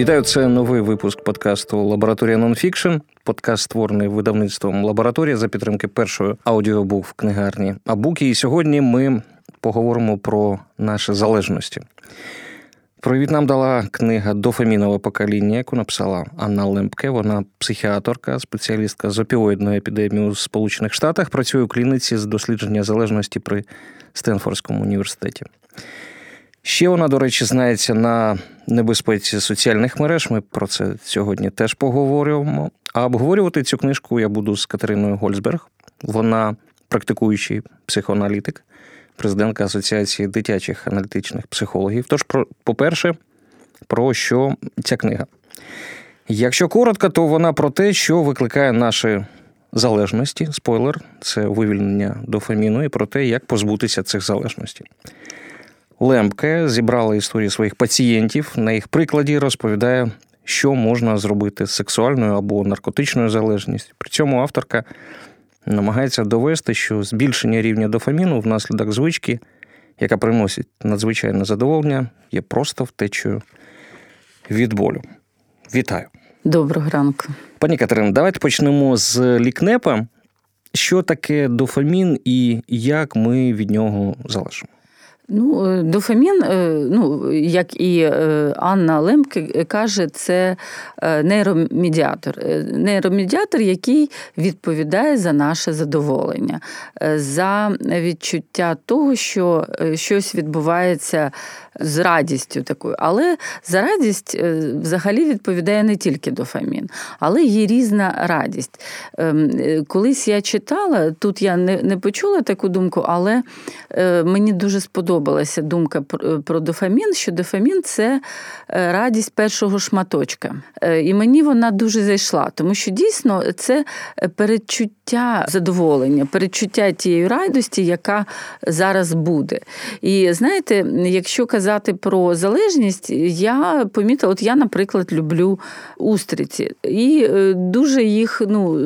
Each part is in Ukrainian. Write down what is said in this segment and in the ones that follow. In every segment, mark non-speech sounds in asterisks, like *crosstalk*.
Вітаю, це новий випуск подкасту Лабораторія Нонфікшн. Подкаст створений видавництвом лабораторія за підтримки першої аудіобук-книгарні Абук. І сьогодні ми поговоримо про наші залежності. Привід нам дала книга Дофамінове покоління, яку написала Анна Лембке. Вона психіаторка, спеціалістка з опіоїдної епідемії у Сполучених Штатах. Працює у клініці з дослідження залежності при Стенфордському університеті. Ще вона, до речі, знається на небезпеці соціальних мереж. Ми про це сьогодні теж поговоримо. А обговорювати цю книжку я буду з Катериною Гольцберг. Вона практикуючий психоаналітик, президентка Асоціації дитячих аналітичних психологів. Тож, по-перше, про що ця книга? Якщо коротко, то вона про те, що викликає наші залежності. Спойлер, це вивільнення дофаміну і про те, як позбутися цих залежностей. Лемпке зібрала історії своїх пацієнтів. На їх прикладі розповідає, що можна зробити з сексуальною або наркотичною залежністю. При цьому авторка намагається довести, що збільшення рівня дофаміну внаслідок звички, яка приносить надзвичайне задоволення, є просто втечею від болю. Вітаю. Доброго ранку. Пані Катерино, давайте почнемо з лікнепа. Що таке дофамін і як ми від нього залежимо? Ну, е, дофамін, е, ну як і е, Анна Лемке каже, це нейромедіатор. Нейромедіатор, який відповідає за наше задоволення, за відчуття того, що щось відбувається з радістю такою. Але за радість взагалі відповідає не тільки дофамін, але є різна радість. Ем, колись я читала, тут я не почула таку думку, але мені дуже сподобалося сподобалася думка про дофамін, що дофамін це е, радість першого шматочка. Е, і мені вона дуже зайшла, тому що дійсно це передчуття задоволення, передчуття тієї радості, яка зараз буде. І знаєте, якщо казати про залежність, я помітила, от я, наприклад, люблю устриці і е, дуже їх ну,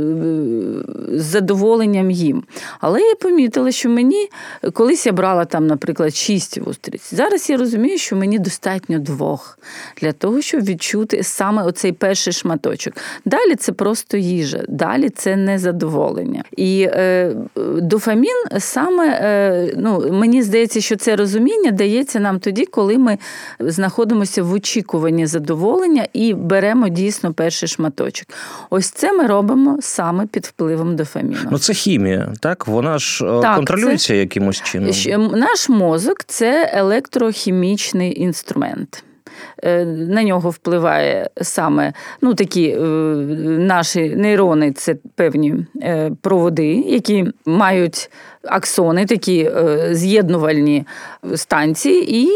з задоволенням їм. Але я помітила, що мені колись я брала там, наприклад, шість устриць. Зараз я розумію, що мені достатньо двох для того, щоб відчути саме оцей перший шматочок. Далі це просто їжа, далі це незадоволення. І е, дофамін саме, е, ну, мені здається, що це розуміння дається нам тоді, коли ми знаходимося в очікуванні задоволення і беремо дійсно перший шматочок. Ось це ми робимо саме під впливом дофаміну. Ну це хімія, так? Вона ж е, так, контролюється це... якимось чином. Наш мозок це електрохімічний інструмент. Е, на нього впливає саме ну, такі е, наші нейрони це певні е, проводи, які мають аксони, такі з'єднувальні станції, і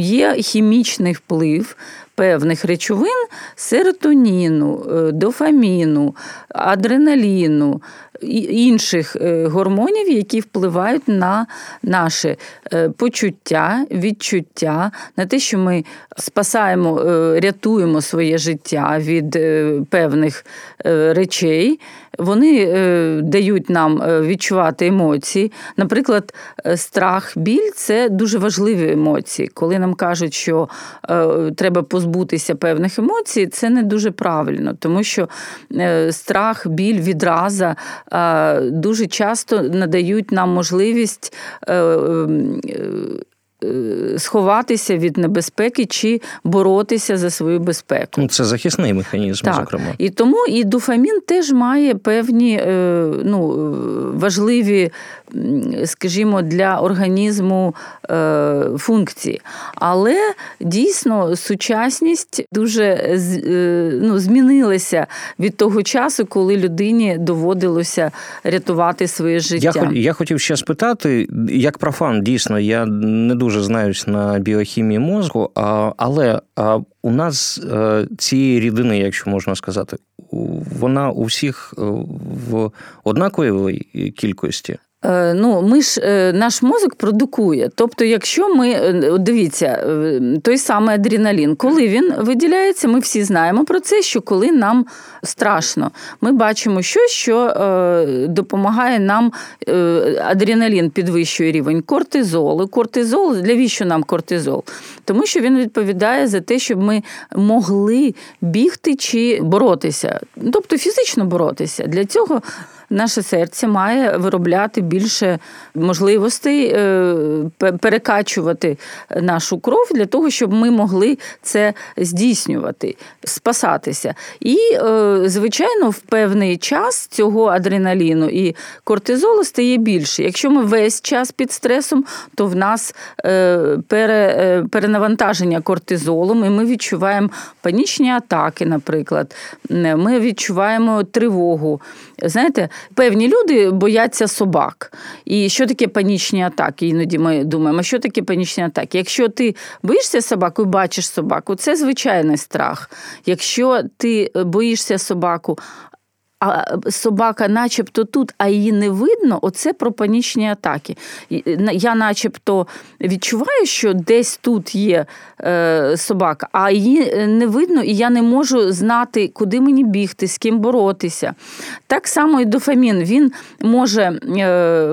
є хімічний вплив. Певних речовин серотоніну, дофаміну, адреналіну, інших е, гормонів, які впливають на наше е, почуття, відчуття, на те, що ми спасаємо, е, рятуємо своє життя від певних речей. Вони дають нам відчувати емоції. Наприклад, страх, біль це дуже важливі емоції. Коли нам кажуть, що треба позбутися певних емоцій, це не дуже правильно, тому що страх, біль, відраза дуже часто надають нам можливість. Е, е, сховатися від небезпеки чи боротися за свою безпеку. Ну, це захисний механізм, так. зокрема. І тому і дофамін теж має певні е, ну, важливі скажімо, для організму е, функції. Але дійсно сучасність дуже е, ну, змінилася від того часу, коли людині доводилося рятувати своє життя. Я я хотів ще спитати, як профан, дійсно, я не дуже знаюсь на біохімії мозку, але у нас цієї ці рідини, якщо можна сказати, вона у всіх в однаковій кількості. Е, ну, ми ж е, наш мозок продукує. Тобто, якщо ми е, дивіться, той самий адреналін, коли він виділяється, ми всі знаємо про це, що коли нам страшно, ми бачимо щось, що допомагає нам адреналін підвищує рівень кортизолу. Кортизол, для віщо нам кортизол? Тому що він відповідає за те, щоб ми могли бігти чи боротися, тобто фізично боротися. Для цього наше серце має виробляти більше можливостей е, перекачувати нашу кров для того, щоб ми могли це здійснювати, спасатися. І, е, звичайно, в певний час цього адреналіну і кортизолу стає більше. Якщо ми весь час під стресом, то в нас е, перенавантаження кортизолом, і ми відчуваємо панічні атаки, наприклад. Ми відчуваємо тривогу. Знаєте, певні люди бояться собак. І що таке панічні атаки? Іноді ми думаємо, що таке панічні атаки? Якщо ти боїшся собаку і бачиш собаку, це звичайний страх. Якщо ти боїшся собаку, а собака, начебто тут, а її не видно, оце про панічні атаки. Я начебто відчуваю, що десь тут є е, собака, а її е, не видно, і я не можу знати, куди мені бігти, з ким боротися. Так само і дофамін він може е,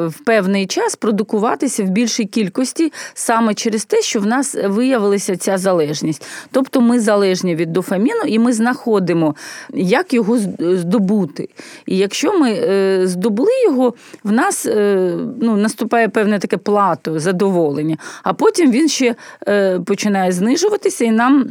в певний час продукуватися в більшій кількості саме через те, що в нас виявилася ця залежність. Тобто ми залежні від дофаміну, і ми знаходимо, як його здобути бути. І якщо ми е, здобули його, в нас е, ну, наступає певне таке плато, задоволення, а потім він ще е, починає знижуватися, і нам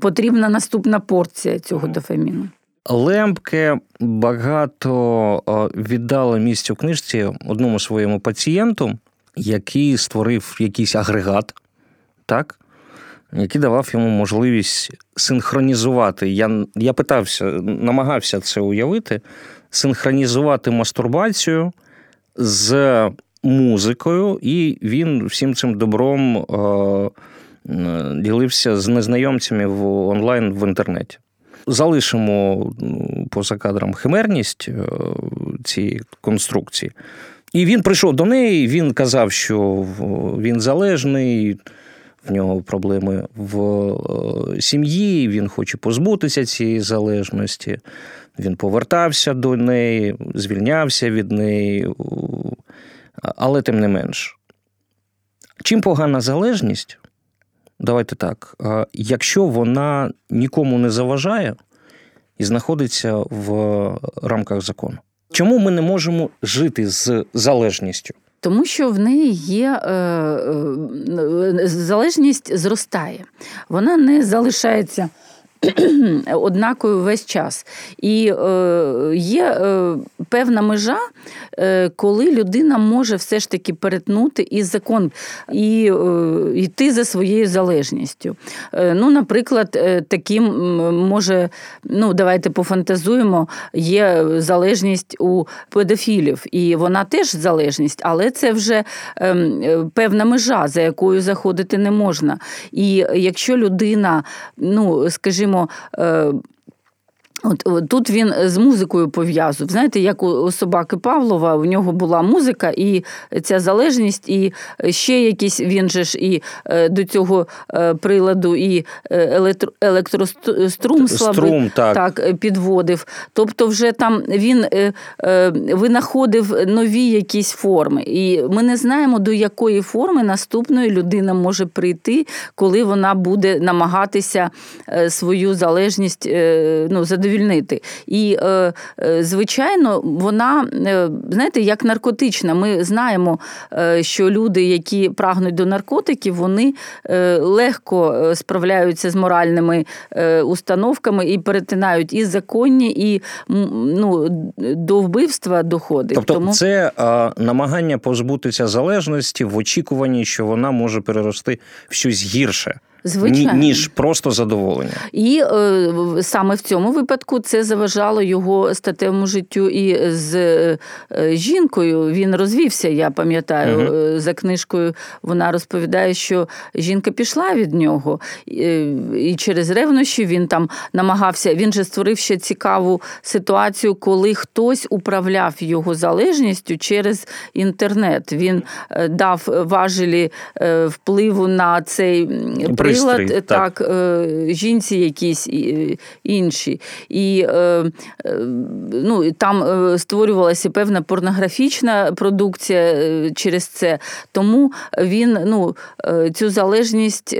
потрібна наступна порція цього дофаміну. Лемпке багато віддала місця в книжці одному своєму пацієнту, який створив якийсь агрегат, так? Який давав йому можливість синхронізувати. Я я питався, намагався це уявити, синхронізувати мастурбацію з музикою, і він всім цим добром е, ділився з незнайомцями в онлайн в інтернеті. Залишимо поза кадром химерність е, цієї конструкції. І він прийшов до неї, він казав, що він залежний в нього проблеми в е, сім'ї, він хоче позбутися цієї залежності. Він повертався до неї, звільнявся від неї, але тим не менш. Чим погана залежність, давайте так, якщо вона нікому не заважає і знаходиться в рамках закону. Чому ми не можемо жити з залежністю? Тому що в неї є е, е, залежність зростає, вона не залишається. *clears throat* однаково весь час. І е, є е, певна межа, е, коли людина може все ж таки перетнути і закон і е, йти за своєю залежністю. Е, ну, Наприклад, е, таким може, ну, давайте пофантазуємо, є залежність у педофілів, і вона теж залежність, але це вже ем, певна межа, за якою заходити не можна. І якщо людина, ну, скажімо, скажімо, е, От Тут він з музикою пов'язував. Знаєте, як у собаки Павлова, у нього була музика і ця залежність, і ще якісь він же ж і е, до цього е, приладу і електро, електрострум слабий, так. так, підводив. Тобто, вже там він винаходив нові якісь форми. І ми не знаємо, до якої форми наступної людина може прийти, коли вона буде намагатися свою залежність ну, задовольнити задовільнити. І, е, е, звичайно, вона, е, знаєте, як наркотична. Ми знаємо, що люди, які прагнуть до наркотиків, вони легко справляються з моральними установками і перетинають і законні, і ну, до вбивства доходить. Тобто Тому... це а, намагання позбутися залежності в очікуванні, що вона може перерости в щось гірше. Звичайно. ніж просто задоволення. І е, саме в цьому випадку це заважало його статевому життю і з е, жінкою. Він розвівся, я пам'ятаю, угу. за книжкою вона розповідає, що жінка пішла від нього, і, і через ревнощі він там намагався. Він же створив ще цікаву ситуацію, коли хтось управляв його залежністю через інтернет. Він е, дав важелі впливу на цей прилад, так, так е, жінці якісь інші. І е, е, ну, там створювалася певна порнографічна продукція через це. Тому він ну, цю залежність,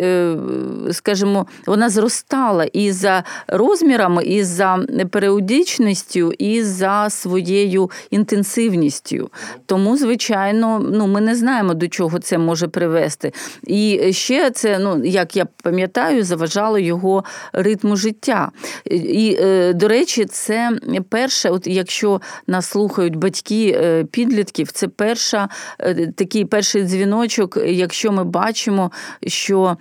скажімо, вона зростала і за розмірами, і за періодичністю, і за своєю інтенсивністю. Тому, звичайно, ну, ми не знаємо, до чого це може привести. І ще це, ну, як я пам'ятаю, заважало його ритму життя. І, е, до речі, це перше, от якщо нас слухають батьки е, підлітків, це перша е, такий перший дзвіночок, якщо ми бачимо, що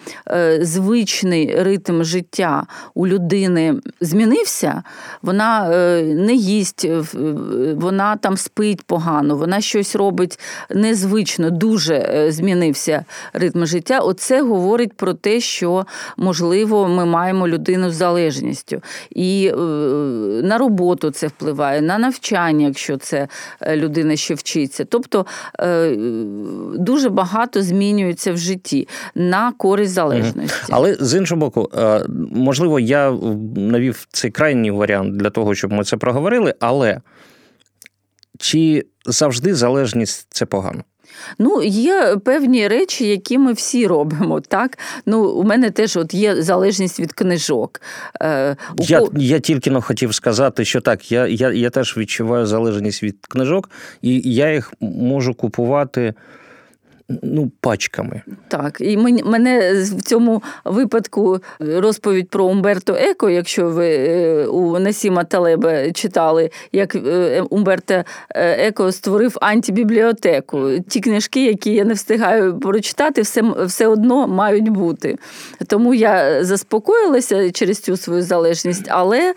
звичний ритм життя у людини змінився, вона не їсть, вона там спить погано, вона щось робить незвично, дуже змінився ритм життя. Оце говорить про те, що можливо ми маємо людину з залежністю. І е, на роботу це впливає, на навчання, якщо це е, людина ще вчиться. Тобто е, дуже багато змінюється в житті на користь залежності. Але з іншого боку, можливо, я навів цей крайній варіант для того, щоб ми це проговорили, але чи завжди залежність це погано? Ну, є певні речі, які ми всі робимо. Так? Ну, У мене теж от є залежність від книжок. Е, я я тільки но хотів сказати, що так, я, я, я теж відчуваю залежність від книжок, і я їх можу купувати ну, пачками. Так, і мене в цьому випадку розповідь про Умберто Еко, якщо ви е, у Насіма Талеба читали, як е, Умберто е, Еко створив антибібліотеку. Ті книжки, які я не встигаю прочитати, все, все одно мають бути. Тому я заспокоїлася через цю свою залежність, але,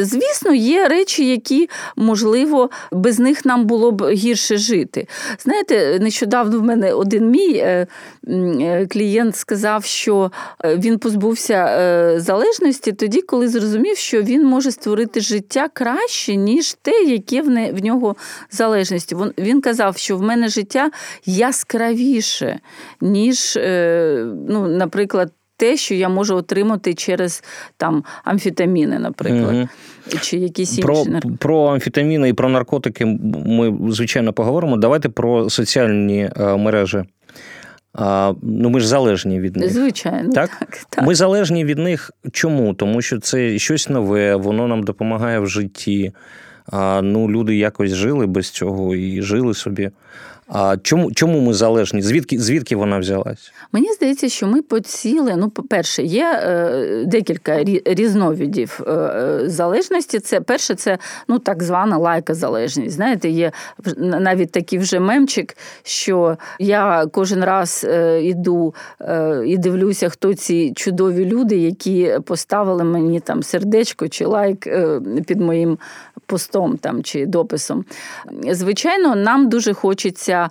звісно, є речі, які, можливо, без них нам було б гірше жити. Знаєте, нещодавно в мене один мій е, е, клієнт сказав, що е, він позбувся залежності тоді, коли зрозумів, що він може створити життя краще, ніж те, яке в нього залежності. Він казав, що в мене життя яскравіше, ніж, ну, наприклад, те, що я можу отримати через там амфетаміни, наприклад. Угу. Чи якісь про, інші про амфетаміни і про наркотики ми звичайно поговоримо. Давайте про соціальні мережі. Ну, ми ж залежні від них. Звичайно. Так? так, так. Ми залежні від них. Чому? Тому що це щось нове, воно нам допомагає в житті. Ну, Люди якось жили без цього і жили собі. А чому чому ми залежні? Звідки звідки вона взялась? Мені здається, що ми поціли. Ну, по-перше, є е, декілька різновидів е, е, залежності. Це перше, це ну так звана лайка залежність. Знаєте, є навіть такий вже мемчик, що я кожен раз е, іду е, і дивлюся, хто ці чудові люди, які поставили мені там сердечко чи лайк е, під моїм постом там чи дописом. Звичайно, нам дуже хочеться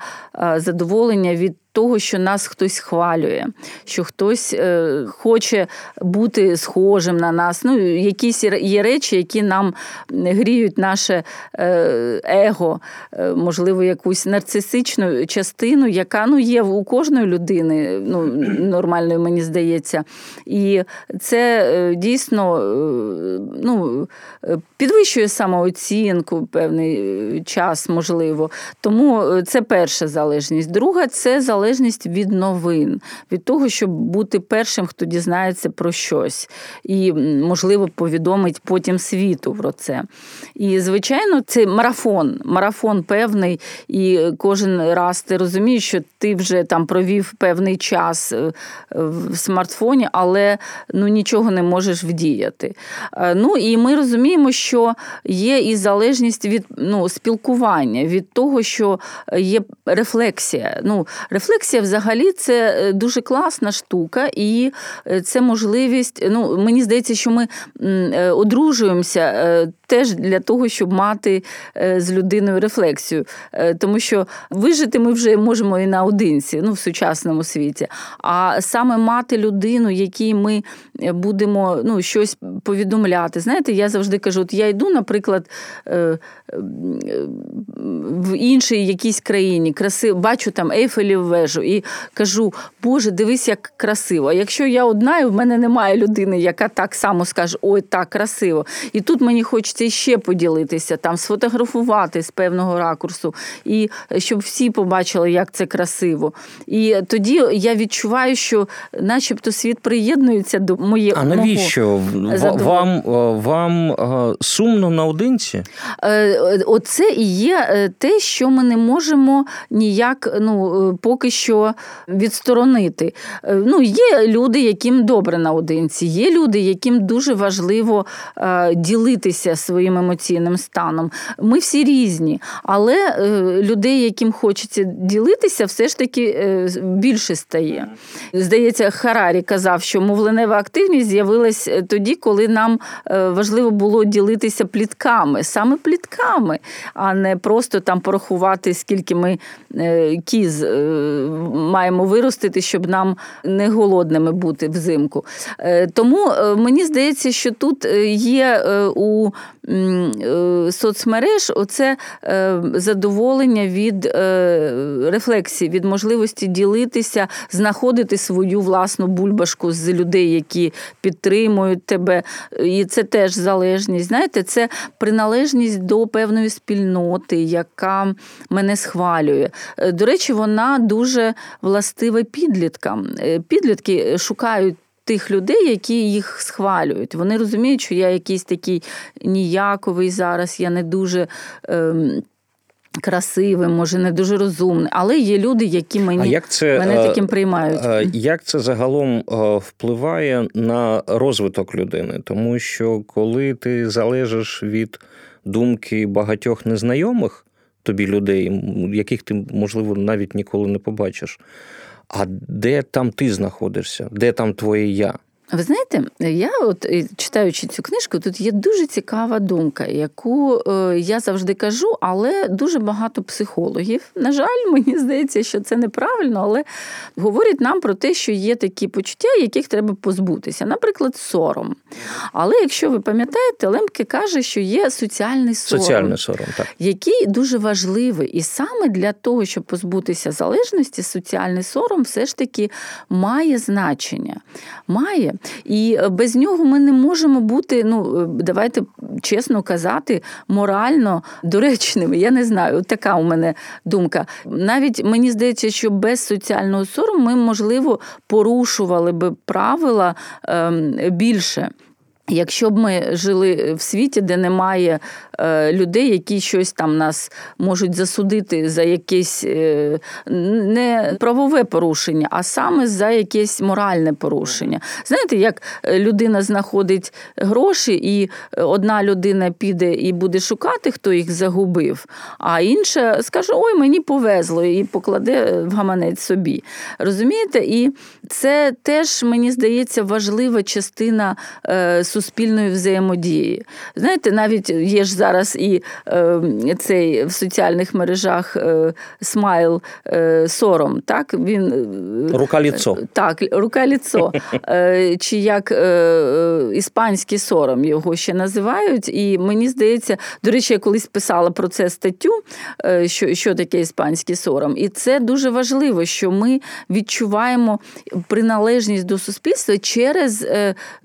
задоволення від того, що нас хтось хвалює, що хтось е, хоче бути схожим на нас. Ну, Якісь є речі, які нам гріють наше е, его, е, можливо, якусь нарцисичну частину, яка ну, є у кожної людини, ну, *clears throat* нормальної, мені здається. І це дійсно ну, підвищує самооцінку певний час, можливо. Тому це перша залежність. Друга це залежність залежність від новин, від того, щоб бути першим, хто дізнається про щось, і, можливо, повідомить потім світу про це. І, звичайно, це марафон, марафон певний, і кожен раз ти розумієш, що ти вже там провів певний час е, в смартфоні, але ну, нічого не можеш вдіяти. Е, ну і ми розуміємо, що є і залежність від ну, спілкування, від того, що є рефлексія. Ну, Рефлексія рефлексія взагалі це дуже класна штука, і це можливість. Ну, мені здається, що ми одружуємося теж для того, щоб мати з людиною рефлексію. Тому що вижити ми вже можемо і наодинці, ну, в сучасному світі. А саме мати людину, якій ми будемо ну, щось повідомляти. Знаєте, я завжди кажу: от я йду, наприклад, в іншій якійсь країні, красиво, бачу там Ейфелів вежу і кажу, Боже, дивись, як красиво. Якщо я одна, і в мене немає людини, яка так само скаже, ой, так красиво. І тут мені хочеться ще поділитися, там сфотографувати з певного ракурсу, і щоб всі побачили, як це красиво. І тоді я відчуваю, що начебто світ приєднується до моєї А навіщо вам, вам сумно наодинці? Е, оце і є е, те, що ми не можемо ніяк ну, е, поки що відсторонити. Ну, Є люди, яким добре наодинці, є люди, яким дуже важливо ділитися своїм емоційним станом. Ми всі різні, але людей, яким хочеться ділитися, все ж таки більше стає. Здається, Харарі казав, що мовленева активність з'явилась тоді, коли нам важливо було ділитися плітками, саме плітками, а не просто там порахувати, скільки ми е, кіз е, маємо виростити, щоб нам не голодними бути взимку. Е, тому мені здається, що тут є у соцмереж оце задоволення від рефлексії, від можливості ділитися, знаходити свою власну бульбашку з людей, які підтримують тебе. І це теж залежність. Знаєте, це приналежність до певної спільноти, яка мене схвалює. Е, до речі, вона дуже властива підліткам. Е, підлітки шукають. Тих людей, які їх схвалюють. Вони розуміють, що я якийсь такий ніяковий зараз, я не дуже. Ем, Красивим, може, не дуже розумний, але є люди, які мені а як це, мене е, таким приймають. Як це загалом впливає на розвиток людини? Тому що коли ти залежиш від думки багатьох незнайомих тобі людей, яких ти, можливо, навіть ніколи не побачиш. А де там ти знаходишся? Де там твоє я? Ви знаєте, я, от читаючи цю книжку, тут є дуже цікава думка, яку е, я завжди кажу, але дуже багато психологів. На жаль, *laughs* мені здається, що це неправильно, але говорять нам про те, що є такі почуття, яких треба позбутися, наприклад, сором. Але якщо ви пам'ятаєте, Лемке каже, що є соціальний сором, соціальний сором так. який дуже важливий. І саме для того, щоб позбутися залежності, соціальний сором все ж таки має значення. Має. І е, без нього ми не можемо бути, ну е, давайте чесно казати, морально доречними. Я не знаю, така у мене думка. Навіть мені здається, що без соціального сорому ми, можливо, порушували би правила ем, більше. Якщо б ми жили в світі, де немає е, людей, які щось там нас можуть засудити за якесь е, не правове порушення, а саме за якесь моральне порушення. Знаєте, як людина знаходить гроші, і одна людина піде і буде шукати, хто їх загубив, а інша скаже: Ой, мені повезло, і покладе в гаманець собі. Розумієте? І це теж, мені здається, важлива частина суспільства суспільної взаємодії. Знаєте, навіть є ж зараз і е, цей в соціальних мережах е, смайл е, сором. так? Він, е, Рука-ліцо. Так, рука-ліцо. Е, чи як е, іспанський сором його ще називають. І мені здається, до речі, я колись писала про це статтю, що, що таке іспанський сором. І це дуже важливо, що ми відчуваємо приналежність до суспільства через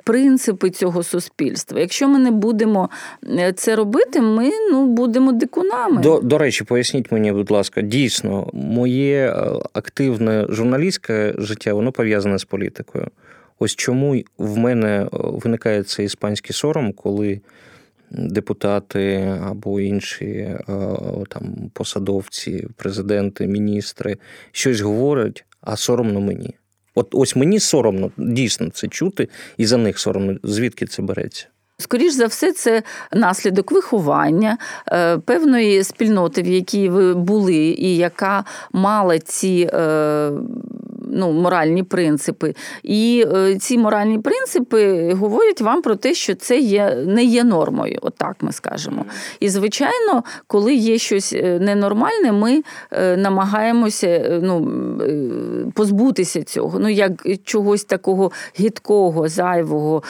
принципи цього суспільства. Якщо ми не будемо е, це робити, ми ну будемо дикунами. До, До речі, поясніть мені, будь ласка, дійсно, моє е, активне журналістське життя воно пов'язане з політикою. Ось чому в мене е, виникає цей іспанський сором, коли депутати або інші там посадовці, президенти, міністри щось говорять, а соромно мені. От ось мені соромно дійсно це чути, і за них соромно. Звідки це береться? Скоріш за все, це наслідок виховання е, певної спільноти, в якій ви були, і яка мала ці е, ну, моральні принципи. І е, ці моральні принципи говорять вам про те, що це є не є нормою, отак ми скажемо. І, звичайно, коли є щось ненормальне, ми намагаємося ну, позбутися цього. Ну, як чогось такого гідкого, зайвого,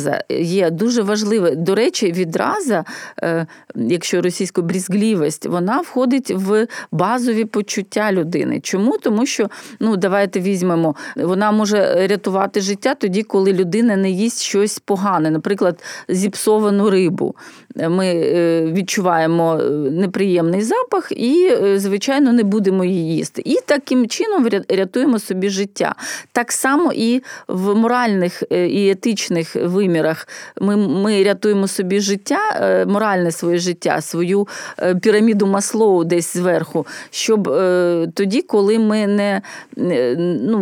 відраза є дуже важливе. До речі, відраза, е, якщо російську брізглівість, вона входить в базові почуття людини. Чому? Тому що ну давайте візьмемо, вона може рятувати життя тоді, коли людина не їсть щось погане, наприклад, зіпсовану рибу. Ми е, відчуваємо е, неприємний запах і, звичайно, не будемо її їсти. І таким чином рятуємо собі життя. Так само і в моральних і етичних вимірах ми ми рятуємо собі життя, е, моральне своє життя, свою е, піраміду маслоу десь зверху, щоб е, тоді, коли ми не ну,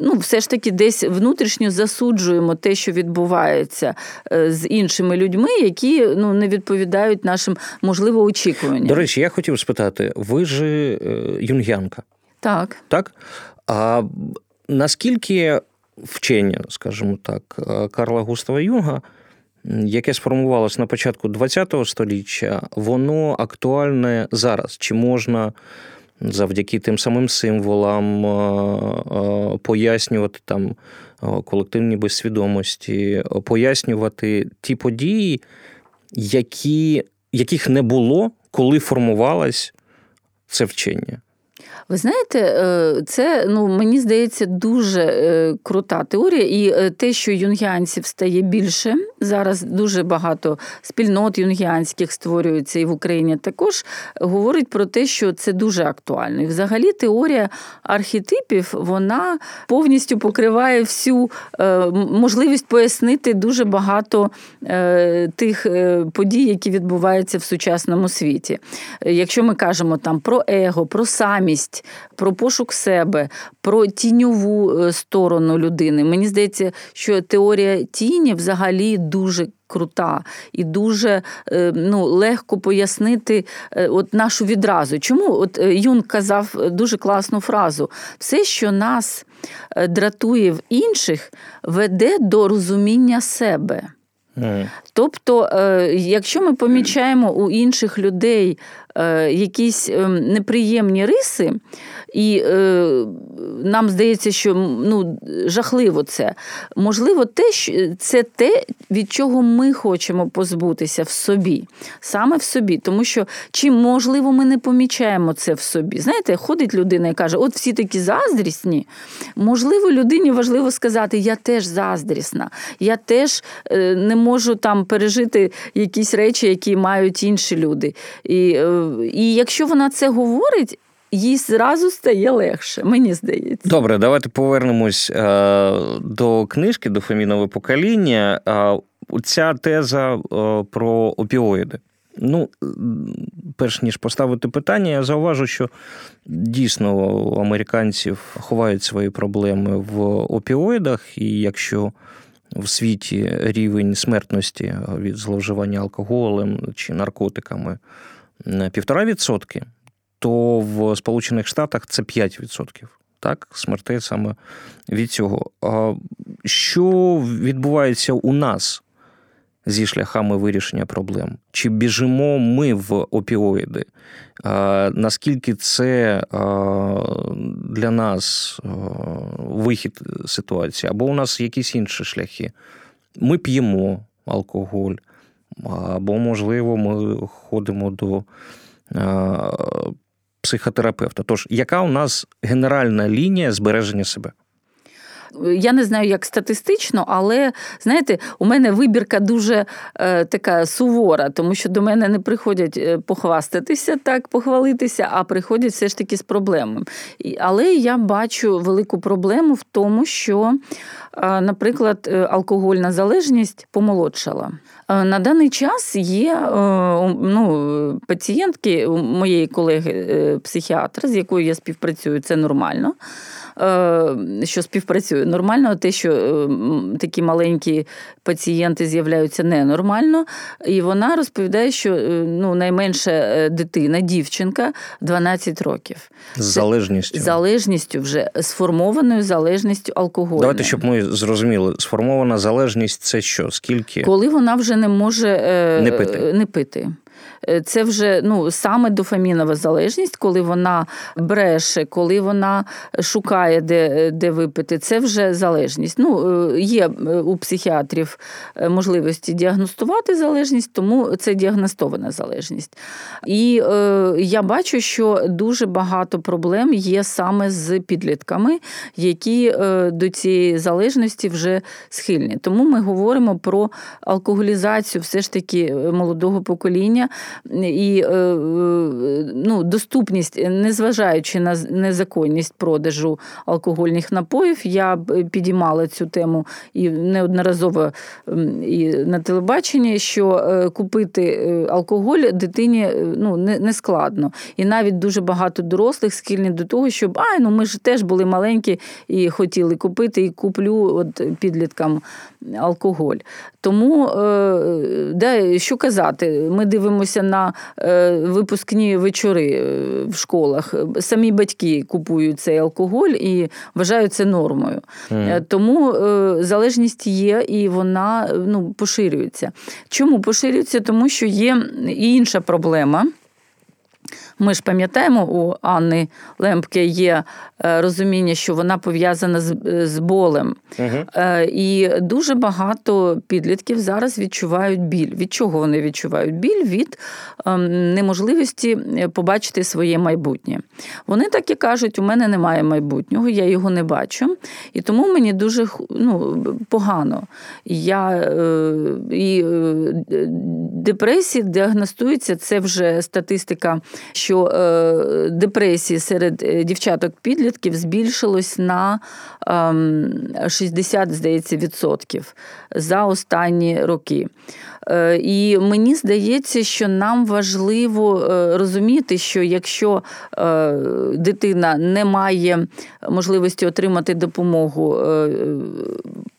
ну, все ж таки десь внутрішньо засуджуємо те, що відбувається з іншими людьми, які ну, не відповідають нашим можливо очікуванням. До речі, я хотів спитати: ви ж юнгянка? Так. Так? А наскільки вчення, скажімо так, Карла Густава Юнга яке сформувалось на початку ХХ століття, воно актуальне зараз. Чи можна завдяки тим самим символам пояснювати там колективні безсвідомості, пояснювати ті події, які, яких не було, коли формувалось це вчення? Ви знаєте, е, це ну мені здається дуже е, крута теорія, і е, те, що юнгіанців стає більше зараз, дуже багато спільнот юнгіанських створюється і в Україні також говорить про те, що це дуже актуально. І Взагалі, теорія архетипів вона повністю покриває всю можливість пояснити дуже багато тих подій, які відбуваються в сучасному світі. Якщо ми кажемо там про его, про самість свідомість, про пошук себе, про тіньову е, сторону людини. Мені здається, що теорія тіні взагалі дуже. Крута і дуже е, ну, легко пояснити е, от нашу відразу. Чому от Юн казав дуже класну фразу: все, що нас дратує в інших, веде до розуміння себе. Тобто, якщо ми помічаємо у інших людей якісь ем, неприємні риси, і е, нам здається, що ну, жахливо це. Можливо, те, що це те, від чого ми хочемо позбутися в собі, саме в собі. Тому що чи можливо ми не помічаємо це в собі? Знаєте, ходить людина і каже: от всі такі заздрісні. Можливо, людині важливо сказати, я теж заздрісна, я теж е, не можу там пережити якісь речі, які мають інші люди. І і якщо вона це говорить, їй зразу стає легше, мені здається. Добре, давайте повернемось е, до книжки до фемінове покоління. Ця теза е, про опіоїди. Ну, перш ніж поставити питання, я зауважу, що дійсно у американців ховають свої проблеми в опіоїдах, і якщо в світі рівень смертності від зловживання алкоголем чи наркотиками на півтора відсотки, то в Сполучених Штатах це 5%. Так, смертей саме від цього. Що відбувається у нас зі шляхами вирішення проблем? Чи біжимо ми в опіоїди? Наскільки це для нас вихід ситуації? Або у нас якісь інші шляхи? Ми п'ємо алкоголь, або, можливо, ми ходимо до психотерапевта. Тож, яка у нас генеральна лінія збереження себе? Я не знаю, як статистично, але знаєте, у мене вибірка дуже е, така сувора, тому що до мене не приходять е, похвастатися, так, похвалитися, а приходять все ж таки з проблемами. Але я бачу велику проблему в тому, що, е, наприклад, е, алкогольна залежність помолодшала. Е, на даний час є ну, пацієнтки моєї колеги-психіатра, з якою я співпрацюю, це нормально. Що співпрацює. Нормально те, що такі маленькі пацієнти з'являються ненормально. І вона розповідає, що ну, найменша дитина, дівчинка 12 років. З залежністю. З залежністю вже сформованою залежністю алкоголю. Давайте, щоб ми зрозуміли, сформована залежність це що? Скільки? Коли вона вже не може не пити. Не пити. Е, це вже ну, саме дофамінова залежність, коли вона бреше, коли вона шукає, де де випити, це вже залежність. Ну, е, Є е, у психіатрів можливості діагностувати залежність, тому це діагностована залежність. І е, я бачу, що дуже багато проблем є саме з підлітками, які е, до цієї залежності вже схильні. Тому ми говоримо про алкоголізацію все ж таки молодого покоління і е, е, ну, доступність, незважаючи на незаконність продажу алкогольних напоїв, я підіймала цю тему і неодноразово і на телебаченні, що е, купити алкоголь дитині ну, не складно. І навіть дуже багато дорослих схильні до того, щоб ай, ну ми ж теж були маленькі і хотіли купити, і куплю от підліткам алкоголь. Тому да, що казати, ми дивимося на е, випускні вечори е, в школах. Самі батьки купують цей алкоголь і вважають це нормою. Mm. Тому залежність є і вона ну, поширюється. Чому поширюється? Тому що є і інша проблема. Ми ж пам'ятаємо, у Анни Лемпке є е, розуміння, що вона пов'язана з з болем. Угу. І дуже багато підлітків зараз відчувають біль. Від чого вони відчувають біль? Від ем, неможливості е, побачити своє майбутнє. Вони так і кажуть: у мене немає майбутнього, я його не бачу. І тому мені дуже ну, погано. Я, І депресія діагностується, це вже статистика що е, депресії серед е, дівчаток-підлітків збільшилось на 60, ем, здається, відсотків за останні роки. Е, і мені здається, що нам важливо розуміти, що якщо дитина не має можливості отримати допомогу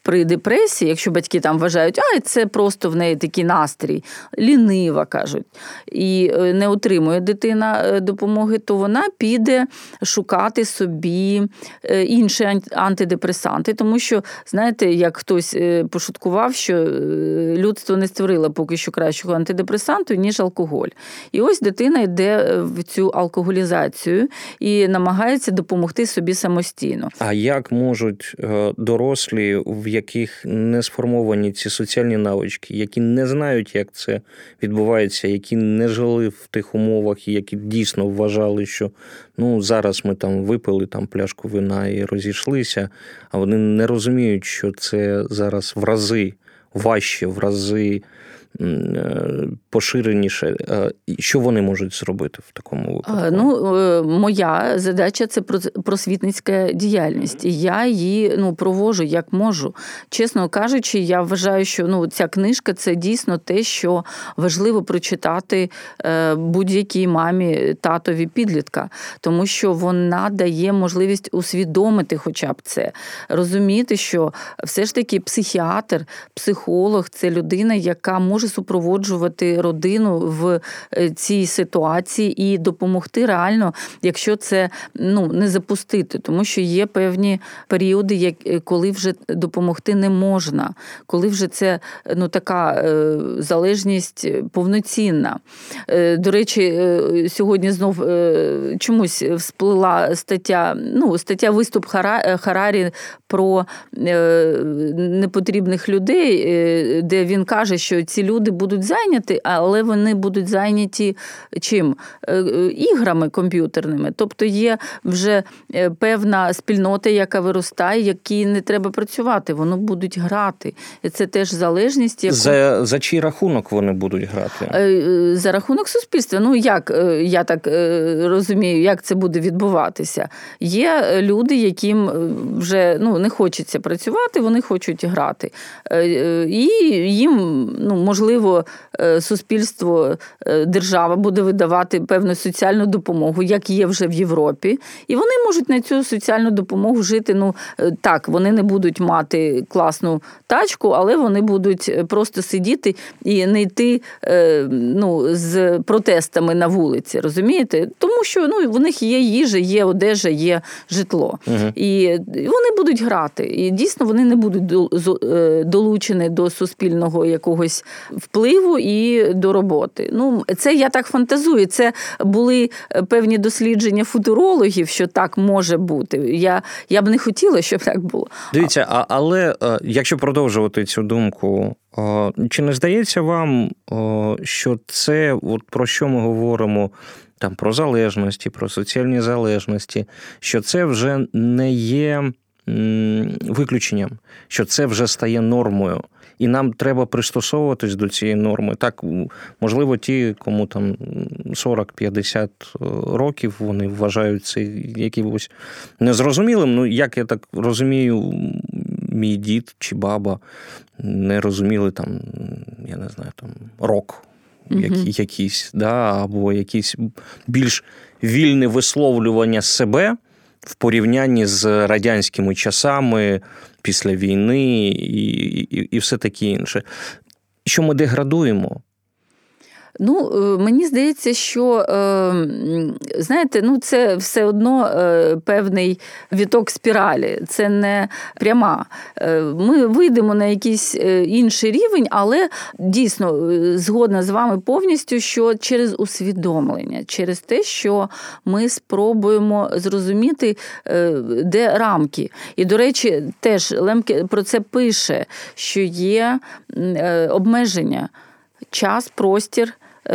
при депресії, якщо батьки там вважають, а це просто в неї такий настрій, лінива кажуть, і е, не отримує дитина е, допомоги, то вона піде шукати собі е, інші антидепресанти. Тому що, знаєте, як хтось пошуткував, що людство не створило поки що кращого антидепресанту, ніж алкоголь. І ось дитина йде в цю алкоголізацію і намагається допомогти собі самостійно. А як можуть дорослі в яких не сформовані ці соціальні навички, які не знають, як це відбувається, які не жили в тих умовах, які дійсно вважали, що ну зараз ми там випили там пляшку вина і розійшлися, а вони не розуміють, що це зараз в рази важче, в рази. Е, поширеніше. Е, що вони можуть зробити в такому випадку? Ну, е, моя задача це просвітницька діяльність. І я її ну, провожу як можу. Чесно кажучи, я вважаю, що ну, ця книжка це дійсно те, що важливо прочитати будь-якій мамі татові підлітка, тому що вона дає можливість усвідомити, хоча б це, розуміти, що все ж таки психіатр, психолог це людина, яка може може супроводжувати родину в е, цій ситуації і допомогти реально, якщо це ну не запустити, тому що є певні періоди, е, коли вже допомогти не можна, коли вже це ну така е, залежність повноцінна. До речі, сьогодні знов чомусь всплила стаття, ну стаття виступ Харарі про непотрібних людей, де він каже, що ці люди люди будуть зайняті, але вони будуть зайняті чим? Е, е, іграми комп'ютерними. Тобто є вже е, певна спільнота, яка виростає, якій не треба працювати, вони будуть грати. І це теж залежність. Яку... За за чий рахунок вони будуть грати? За рахунок суспільства. Ну як я так розумію, як це буде відбуватися? Є люди, яким вже ну не хочеться працювати, вони хочуть грати. І їм, ну, можливо, суспільство, держава буде видавати певну соціальну допомогу, як є вже в Європі. І вони можуть на цю соціальну допомогу жити. Ну так, вони не будуть мати класну тачку, але вони будуть просто сидіти і не йти ну, з протестами на вулиці. Розумієте? Тому що ну, в них є їжа, є одежа, є житло. Угу. І вони будуть грати. І дійсно вони не будуть е, долучені до суспільного якогось впливу і до роботи. Ну, це я так фантазую. Це були е, певні дослідження футурологів, що так може бути. Я я б не хотіла, щоб так було. Дивіться, а, але е, якщо продовжувати цю думку, чи не здається вам, що це, от про що ми говоримо? Там про залежності, про соціальні залежності, що це вже не є виключенням, що це вже стає нормою, і нам треба пристосовуватись до цієї норми. Так, можливо, ті, кому там 40-50 е, років, вони вважають це якимось незрозумілим. Ну, як я так розумію, мій дід чи баба не розуміли там, я не знаю, там рок. Які, якісь, да, або якісь більш вільне висловлювання себе в порівнянні з радянськими часами після війни і, і, і все таке інше. Що ми деградуємо? Ну, е, мені здається, що е, знаєте, ну це все одно е, певний віток спіралі, це не пряма. Ми вийдемо на якийсь інший рівень, але дійсно згодна з вами повністю, що через усвідомлення, через те, що ми спробуємо зрозуміти, де рамки. І, до речі, теж Лемке про це пише, що є обмеження. Час, простір,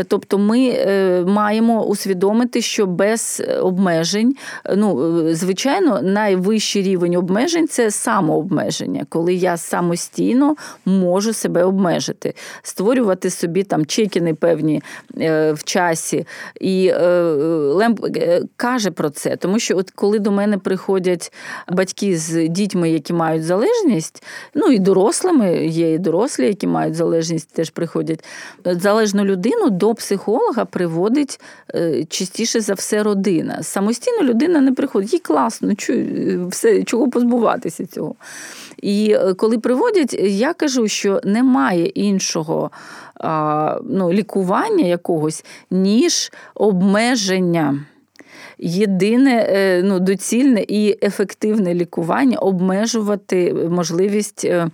тобто ми е, маємо усвідомити, що без обмежень, ну, звичайно, найвищий рівень обмежень це самообмеження, коли я самостійно можу себе обмежити, створювати собі там чекіни певні е, в часі. І Лемп каже про це, тому що от коли до мене приходять батьки з дітьми, які мають залежність, ну і дорослими, є і дорослі, які мають залежність, теж приходять залежну людину до психолога приводить е, частіше за все родина. Самостійно людина не приходить, їй класно, все, чого позбуватися цього. І е, коли приводять, я кажу, що немає іншого ну, лікування якогось, ніж обмеження єдине е, ну, доцільне і ефективне лікування обмежувати можливість е,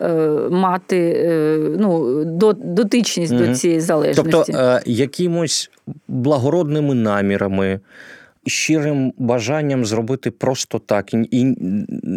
е, мати ну, дотичність угу. до цієї залежності. Тобто якимось благородними намірами. Щирим бажанням зробити просто так і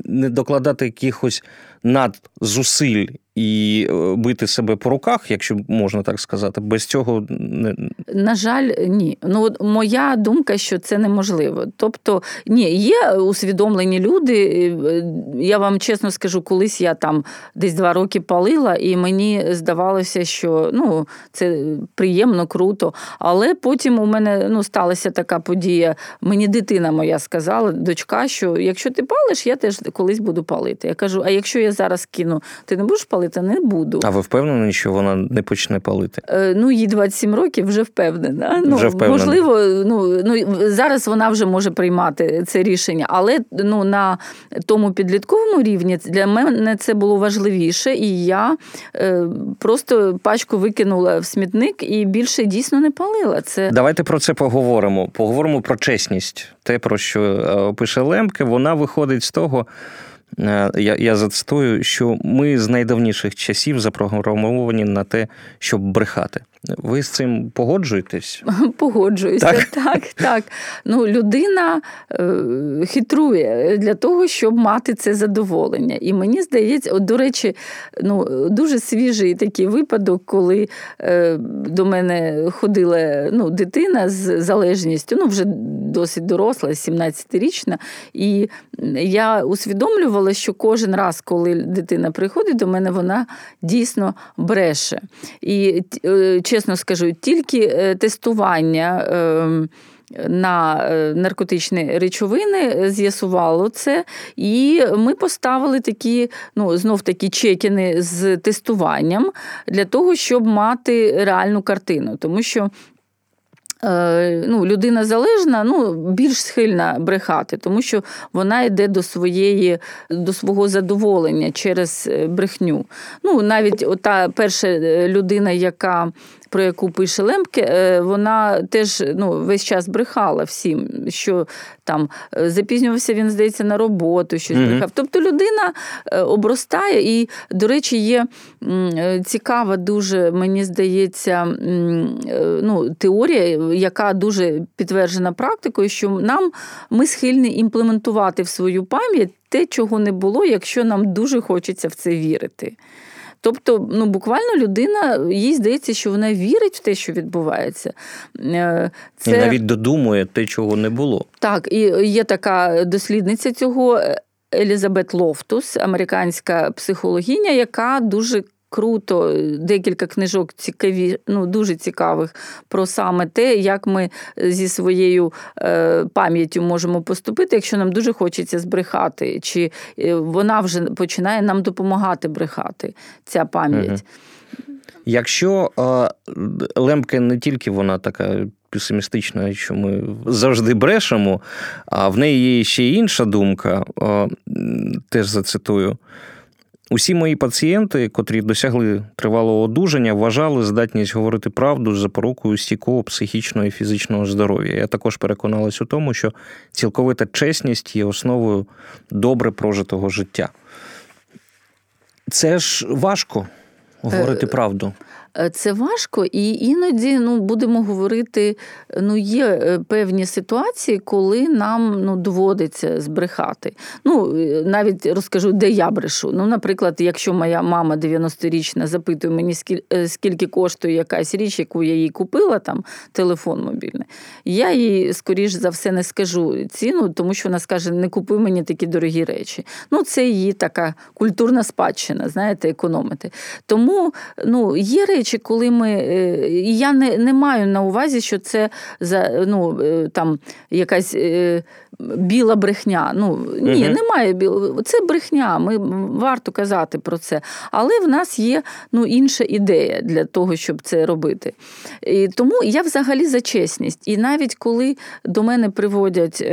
не докладати якихось надзусиль і е, бити себе по руках, якщо можна так сказати, без цього не на жаль, ні. Ну моя думка, що це неможливо. Тобто, ні, є усвідомлені люди. Е, я вам чесно скажу, колись я там десь два роки палила, і мені здавалося, що ну це приємно, круто. Але потім у мене ну сталася така подія. Мені дитина моя сказала, дочка, що якщо ти палиш, я теж колись буду палити. Я кажу: а якщо я зараз кину, ти не будеш палити? не буду. А ви впевнені, що вона не почне палити? Е, ну, їй 27 років вже впевнена. Ну, вже впевнена. Можливо, ну ну зараз вона вже може приймати це рішення, але ну на тому підлітковому рівні для мене це було важливіше, і я е, просто пачку викинула в смітник і більше дійсно не палила. Це давайте про це поговоримо. Поговоримо про чесність. Те, про що е, пише Лемке, вона виходить з того. Е, я я зацитую, що ми з найдавніших часів запрограмовані на те, щоб брехати. Ви з цим погоджуєтесь? *laughs* Погоджуюся, так, так. так. Ну, Людина е, хитрує для того, щоб мати це задоволення. І мені здається, от, до речі, ну, дуже свіжий такий випадок, коли е, до мене ходила ну, дитина з залежністю, ну, вже досить доросла, 17-річна. І я усвідомлювала, що кожен раз, коли дитина приходить до мене, вона дійсно бреше. І е, чесно скажу, тільки е, тестування. Ем, на е, наркотичні речовини, з'ясувало це, і ми поставили такі, ну, знов такі чекіни з тестуванням для того, щоб мати реальну картину. Тому що ну, Людина залежна, ну, більш схильна брехати, тому що вона йде до своєї, до свого задоволення через е, брехню. Ну, Навіть та перша е, людина, яка про яку пише Лемке, е, вона теж ну, весь час брехала всім, що там е, запізнювався він, здається, на роботу, щось mm-hmm. брехав. Тобто людина е, обростає, і, до речі, є цікава, дуже, мені здається, ну, теорія, яка дуже підтверджена практикою, що нам ми схильні імплементувати в свою пам'ять те, чого не було, якщо нам дуже хочеться в це вірити. Тобто, ну буквально людина, їй здається, що вона вірить в те, що відбувається. Е, це... І навіть додумує те, чого не було. Так, і є така дослідниця цього. Елізабет Лофтус, американська психологиня, яка дуже круто, декілька книжок цікаві, ну дуже цікавих про саме те, як ми зі своєю е, пам'яттю можемо поступити, якщо нам дуже хочеться збрехати, чи е, вона вже починає нам допомагати брехати, ця пам'ять. Угу. Якщо е, Лемке не тільки вона така. Песимістична, що ми завжди брешемо, а в неї є ще інша думка, е, теж зацитую. Усі мої пацієнти, котрі досягли тривалого одужання, вважали здатність говорити правду з запорукою стійкого психічного і фізичного здоров'я. Я також переконалась у тому, що цілковита чесність є основою добре прожитого життя. Це ж важко говорити е, правду. Е, це важко, і іноді ну, будемо говорити, ну, є е, певні ситуації, коли нам ну, доводиться збрехати. Ну, е, Навіть розкажу, де я брешу. Ну, Наприклад, якщо моя мама 90-річна запитує мені, скільки коштує якась річ, яку я їй купила, там телефон мобільний, я їй, скоріш за все, не скажу ціну, тому що вона скаже, не купуй мені такі дорогі речі. Ну, Це її така культурна спадщина, знаєте, економити. Тому ну, є речі, речі, коли ми. Е, я не не маю на увазі, що це за ну, е, там якась е, біла брехня. Ну, Ні, угу. немає білого. Це брехня, ми варто казати про це. Але в нас є ну, інша ідея для того, щоб це робити. І Тому я взагалі за чесність. І навіть коли до мене приводять.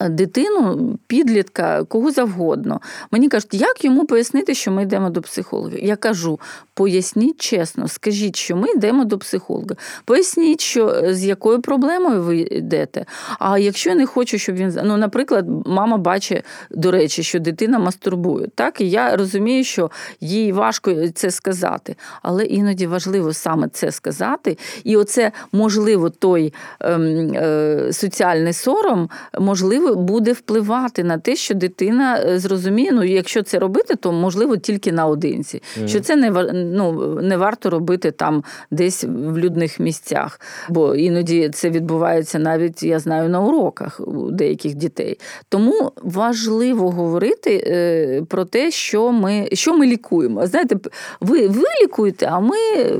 Дитину, підлітка, кого завгодно. Мені кажуть, як йому пояснити, що ми йдемо до психолога? Я кажу: поясніть чесно, скажіть, що ми йдемо до психолога. Поясніть, що е, з якою проблемою ви йдете. А якщо я не хочу, щоб він ну, наприклад, мама бачить, до речі, що дитина мастурбує. Так, і я розумію, що їй важко це сказати, але іноді важливо саме це сказати. І оце можливо той ем, е, соціальний сором, можливо буде впливати на те, що дитина е, зрозуміє, ну якщо це робити, то можливо тільки наодинці. Mm. Що це не ну, не варто робити там десь в людних місцях. Бо іноді це відбувається навіть, я знаю, на уроках у деяких дітей. Тому важливо говорити е, про те, що ми що ми лікуємо. Знаєте, ви ви лікуєте, а ми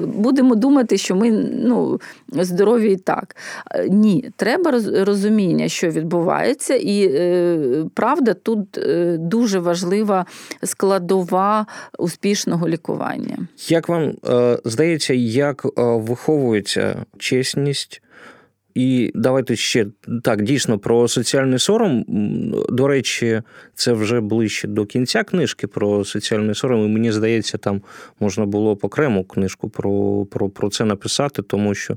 будемо думати, що ми ну, здорові і так. Е, ні, треба розуміння, що відбувається, і е, правда, тут е, дуже важлива складова успішного лікування. Як вам е, здається, як виховується чесність? І давайте ще так дійсно про соціальний сором. До речі, це вже ближче до кінця книжки про соціальний сором. І мені здається, там можна було б окрему книжку про, про, про це написати, тому що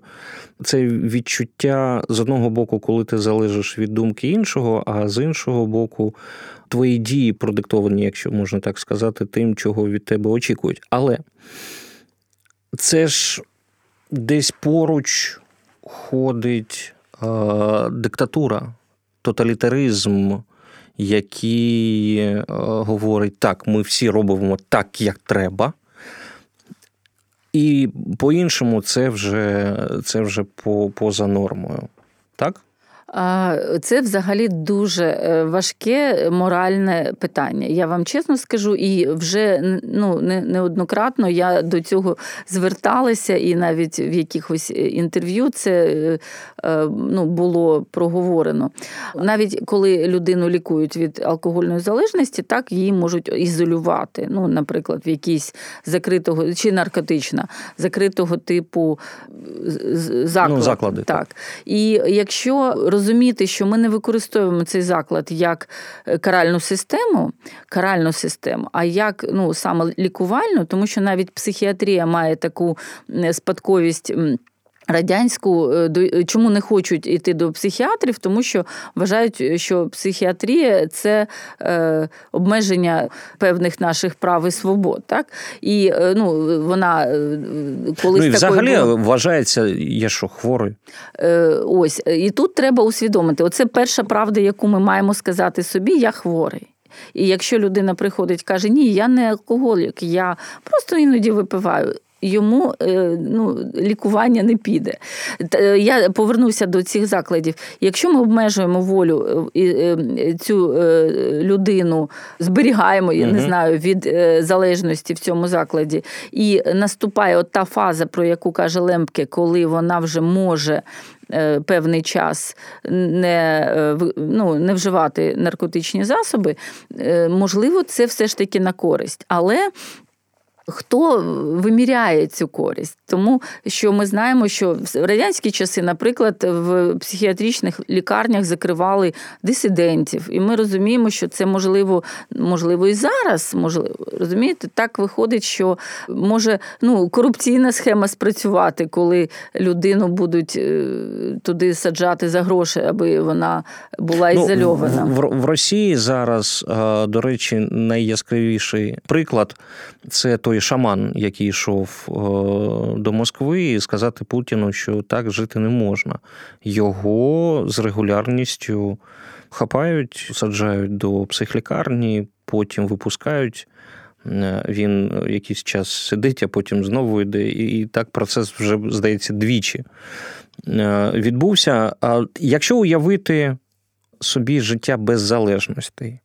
це відчуття з одного боку, коли ти залежиш від думки іншого, а з іншого боку, твої дії продиктовані, якщо можна так сказати, тим, чого від тебе очікують. Але це ж десь поруч ходить е, диктатура, тоталітаризм, який е, говорить, так, ми всі робимо так, як треба. І по-іншому це вже це вже по, поза нормою. Так? Це взагалі дуже е, важке моральне питання. Я вам чесно скажу, і вже ну, неоднократно я до цього зверталася, і навіть в якихось інтерв'ю це е, ну, було проговорено. Навіть коли людину лікують від алкогольної залежності, так її можуть ізолювати. Ну, Наприклад, в якійсь закритого чи наркотична, закритого типу заклад. Ну, заклади. Так. І якщо розуміти, що ми не використовуємо цей заклад як е, каральну систему, каральну систему, а як ну, саме лікувальну, тому що навіть психіатрія має таку спадковість. Радянську е, чому не хочуть йти до психіатрів, тому що вважають, що психіатрія це е, обмеження певних наших прав і свобод. Так і е, ну вона е, колись ну, і взагалі була... вважається, є що хворий. Е, Ось і тут треба усвідомити. Оце перша правда, яку ми маємо сказати собі: я хворий. І якщо людина приходить, каже, ні, я не алкоголік, я просто іноді випиваю йому е, ну, лікування не піде. Е, я повернуся до цих закладів. Якщо ми обмежуємо волю е, цю людину, зберігаємо, я не знаю, від залежності в цьому закладі, і наступає от та фаза, про яку каже Лемпке, коли вона вже може. Певний час не ну, не вживати наркотичні засоби, можливо, це все ж таки на користь. Але Хто виміряє цю користь? Тому що ми знаємо, що в радянські часи, наприклад, в психіатричних лікарнях закривали дисидентів, і ми розуміємо, що це можливо, можливо, і зараз можливо. Розумієте, так виходить, що може ну, корупційна схема спрацювати, коли людину будуть е, туди саджати за гроші, аби вона була ну, ізольована. В, в, в Росії зараз, е, до речі, найяскравіший приклад це той шаман, який йшов е, до Москви, і сказати Путіну, що так жити не можна. Його з регулярністю хапають, саджають до психлікарні, потім випускають. Е, він якийсь час сидить, а потім знову йде. І так процес вже, здається, двічі е, відбувся. А якщо уявити собі життя без залежностей,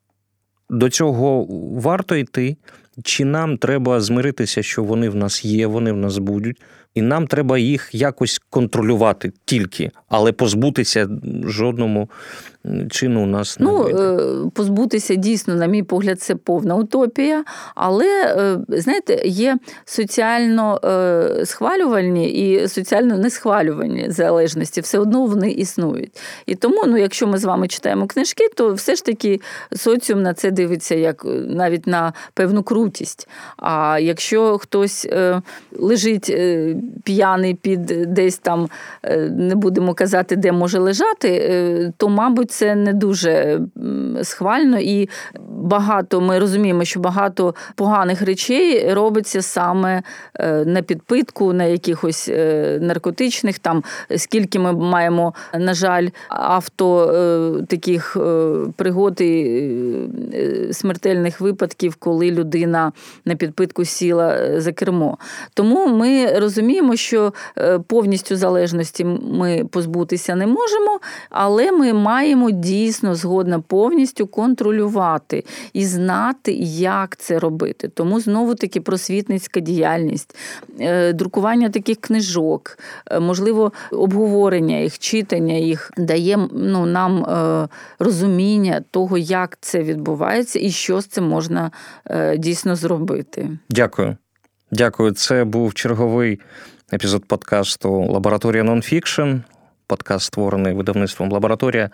до цього варто йти, чи нам треба змиритися, що вони в нас є, вони в нас будуть, і нам треба їх якось контролювати тільки, але позбутися жодному чину у нас ну, вийде. Е, позбутися дійсно, на мій погляд, це повна утопія. Але е, знаєте, є соціально е, схвалювальні і соціально несхвалювальні залежності, все одно вони існують. І тому, ну, якщо ми з вами читаємо книжки, то все ж таки соціум на це дивиться як навіть на певну крутість. А якщо хтось лежить п'яний під десь там, не будемо казати, де може лежати, то, мабуть, це не дуже схвально, і багато ми розуміємо, що багато поганих речей робиться саме е, на підпитку, на якихось е, наркотичних. Там скільки ми маємо, на жаль, авто е, таких пригод і смертельних випадків, коли людина на підпитку сіла за кермо. Тому ми розуміємо, що повністю залежності ми позбутися не можемо, але ми маємо маємо дійсно згодна повністю контролювати і знати, як це робити. Тому знову таки просвітницька діяльність, е, друкування таких книжок, е, можливо, обговорення їх, читання їх дає ну, нам е, розуміння того, як це відбувається і що з цим можна дійсно зробити. Дякую. Дякую. Це був черговий епізод подкасту Лабораторія Нонфікшн. Подкаст створений видавництвом лабораторія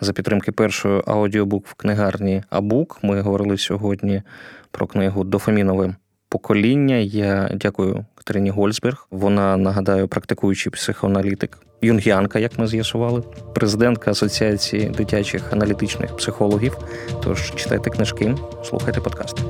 за підтримки першої аудіобук-книгарні Абук. Ми говорили сьогодні про книгу Дофамінове покоління. Я дякую Катерині Гольцберг. Вона нагадаю, практикуючий психоаналітик, юнгіанка, як ми з'ясували, президентка Асоціації дитячих аналітичних психологів. Тож читайте книжки, слухайте подкасти.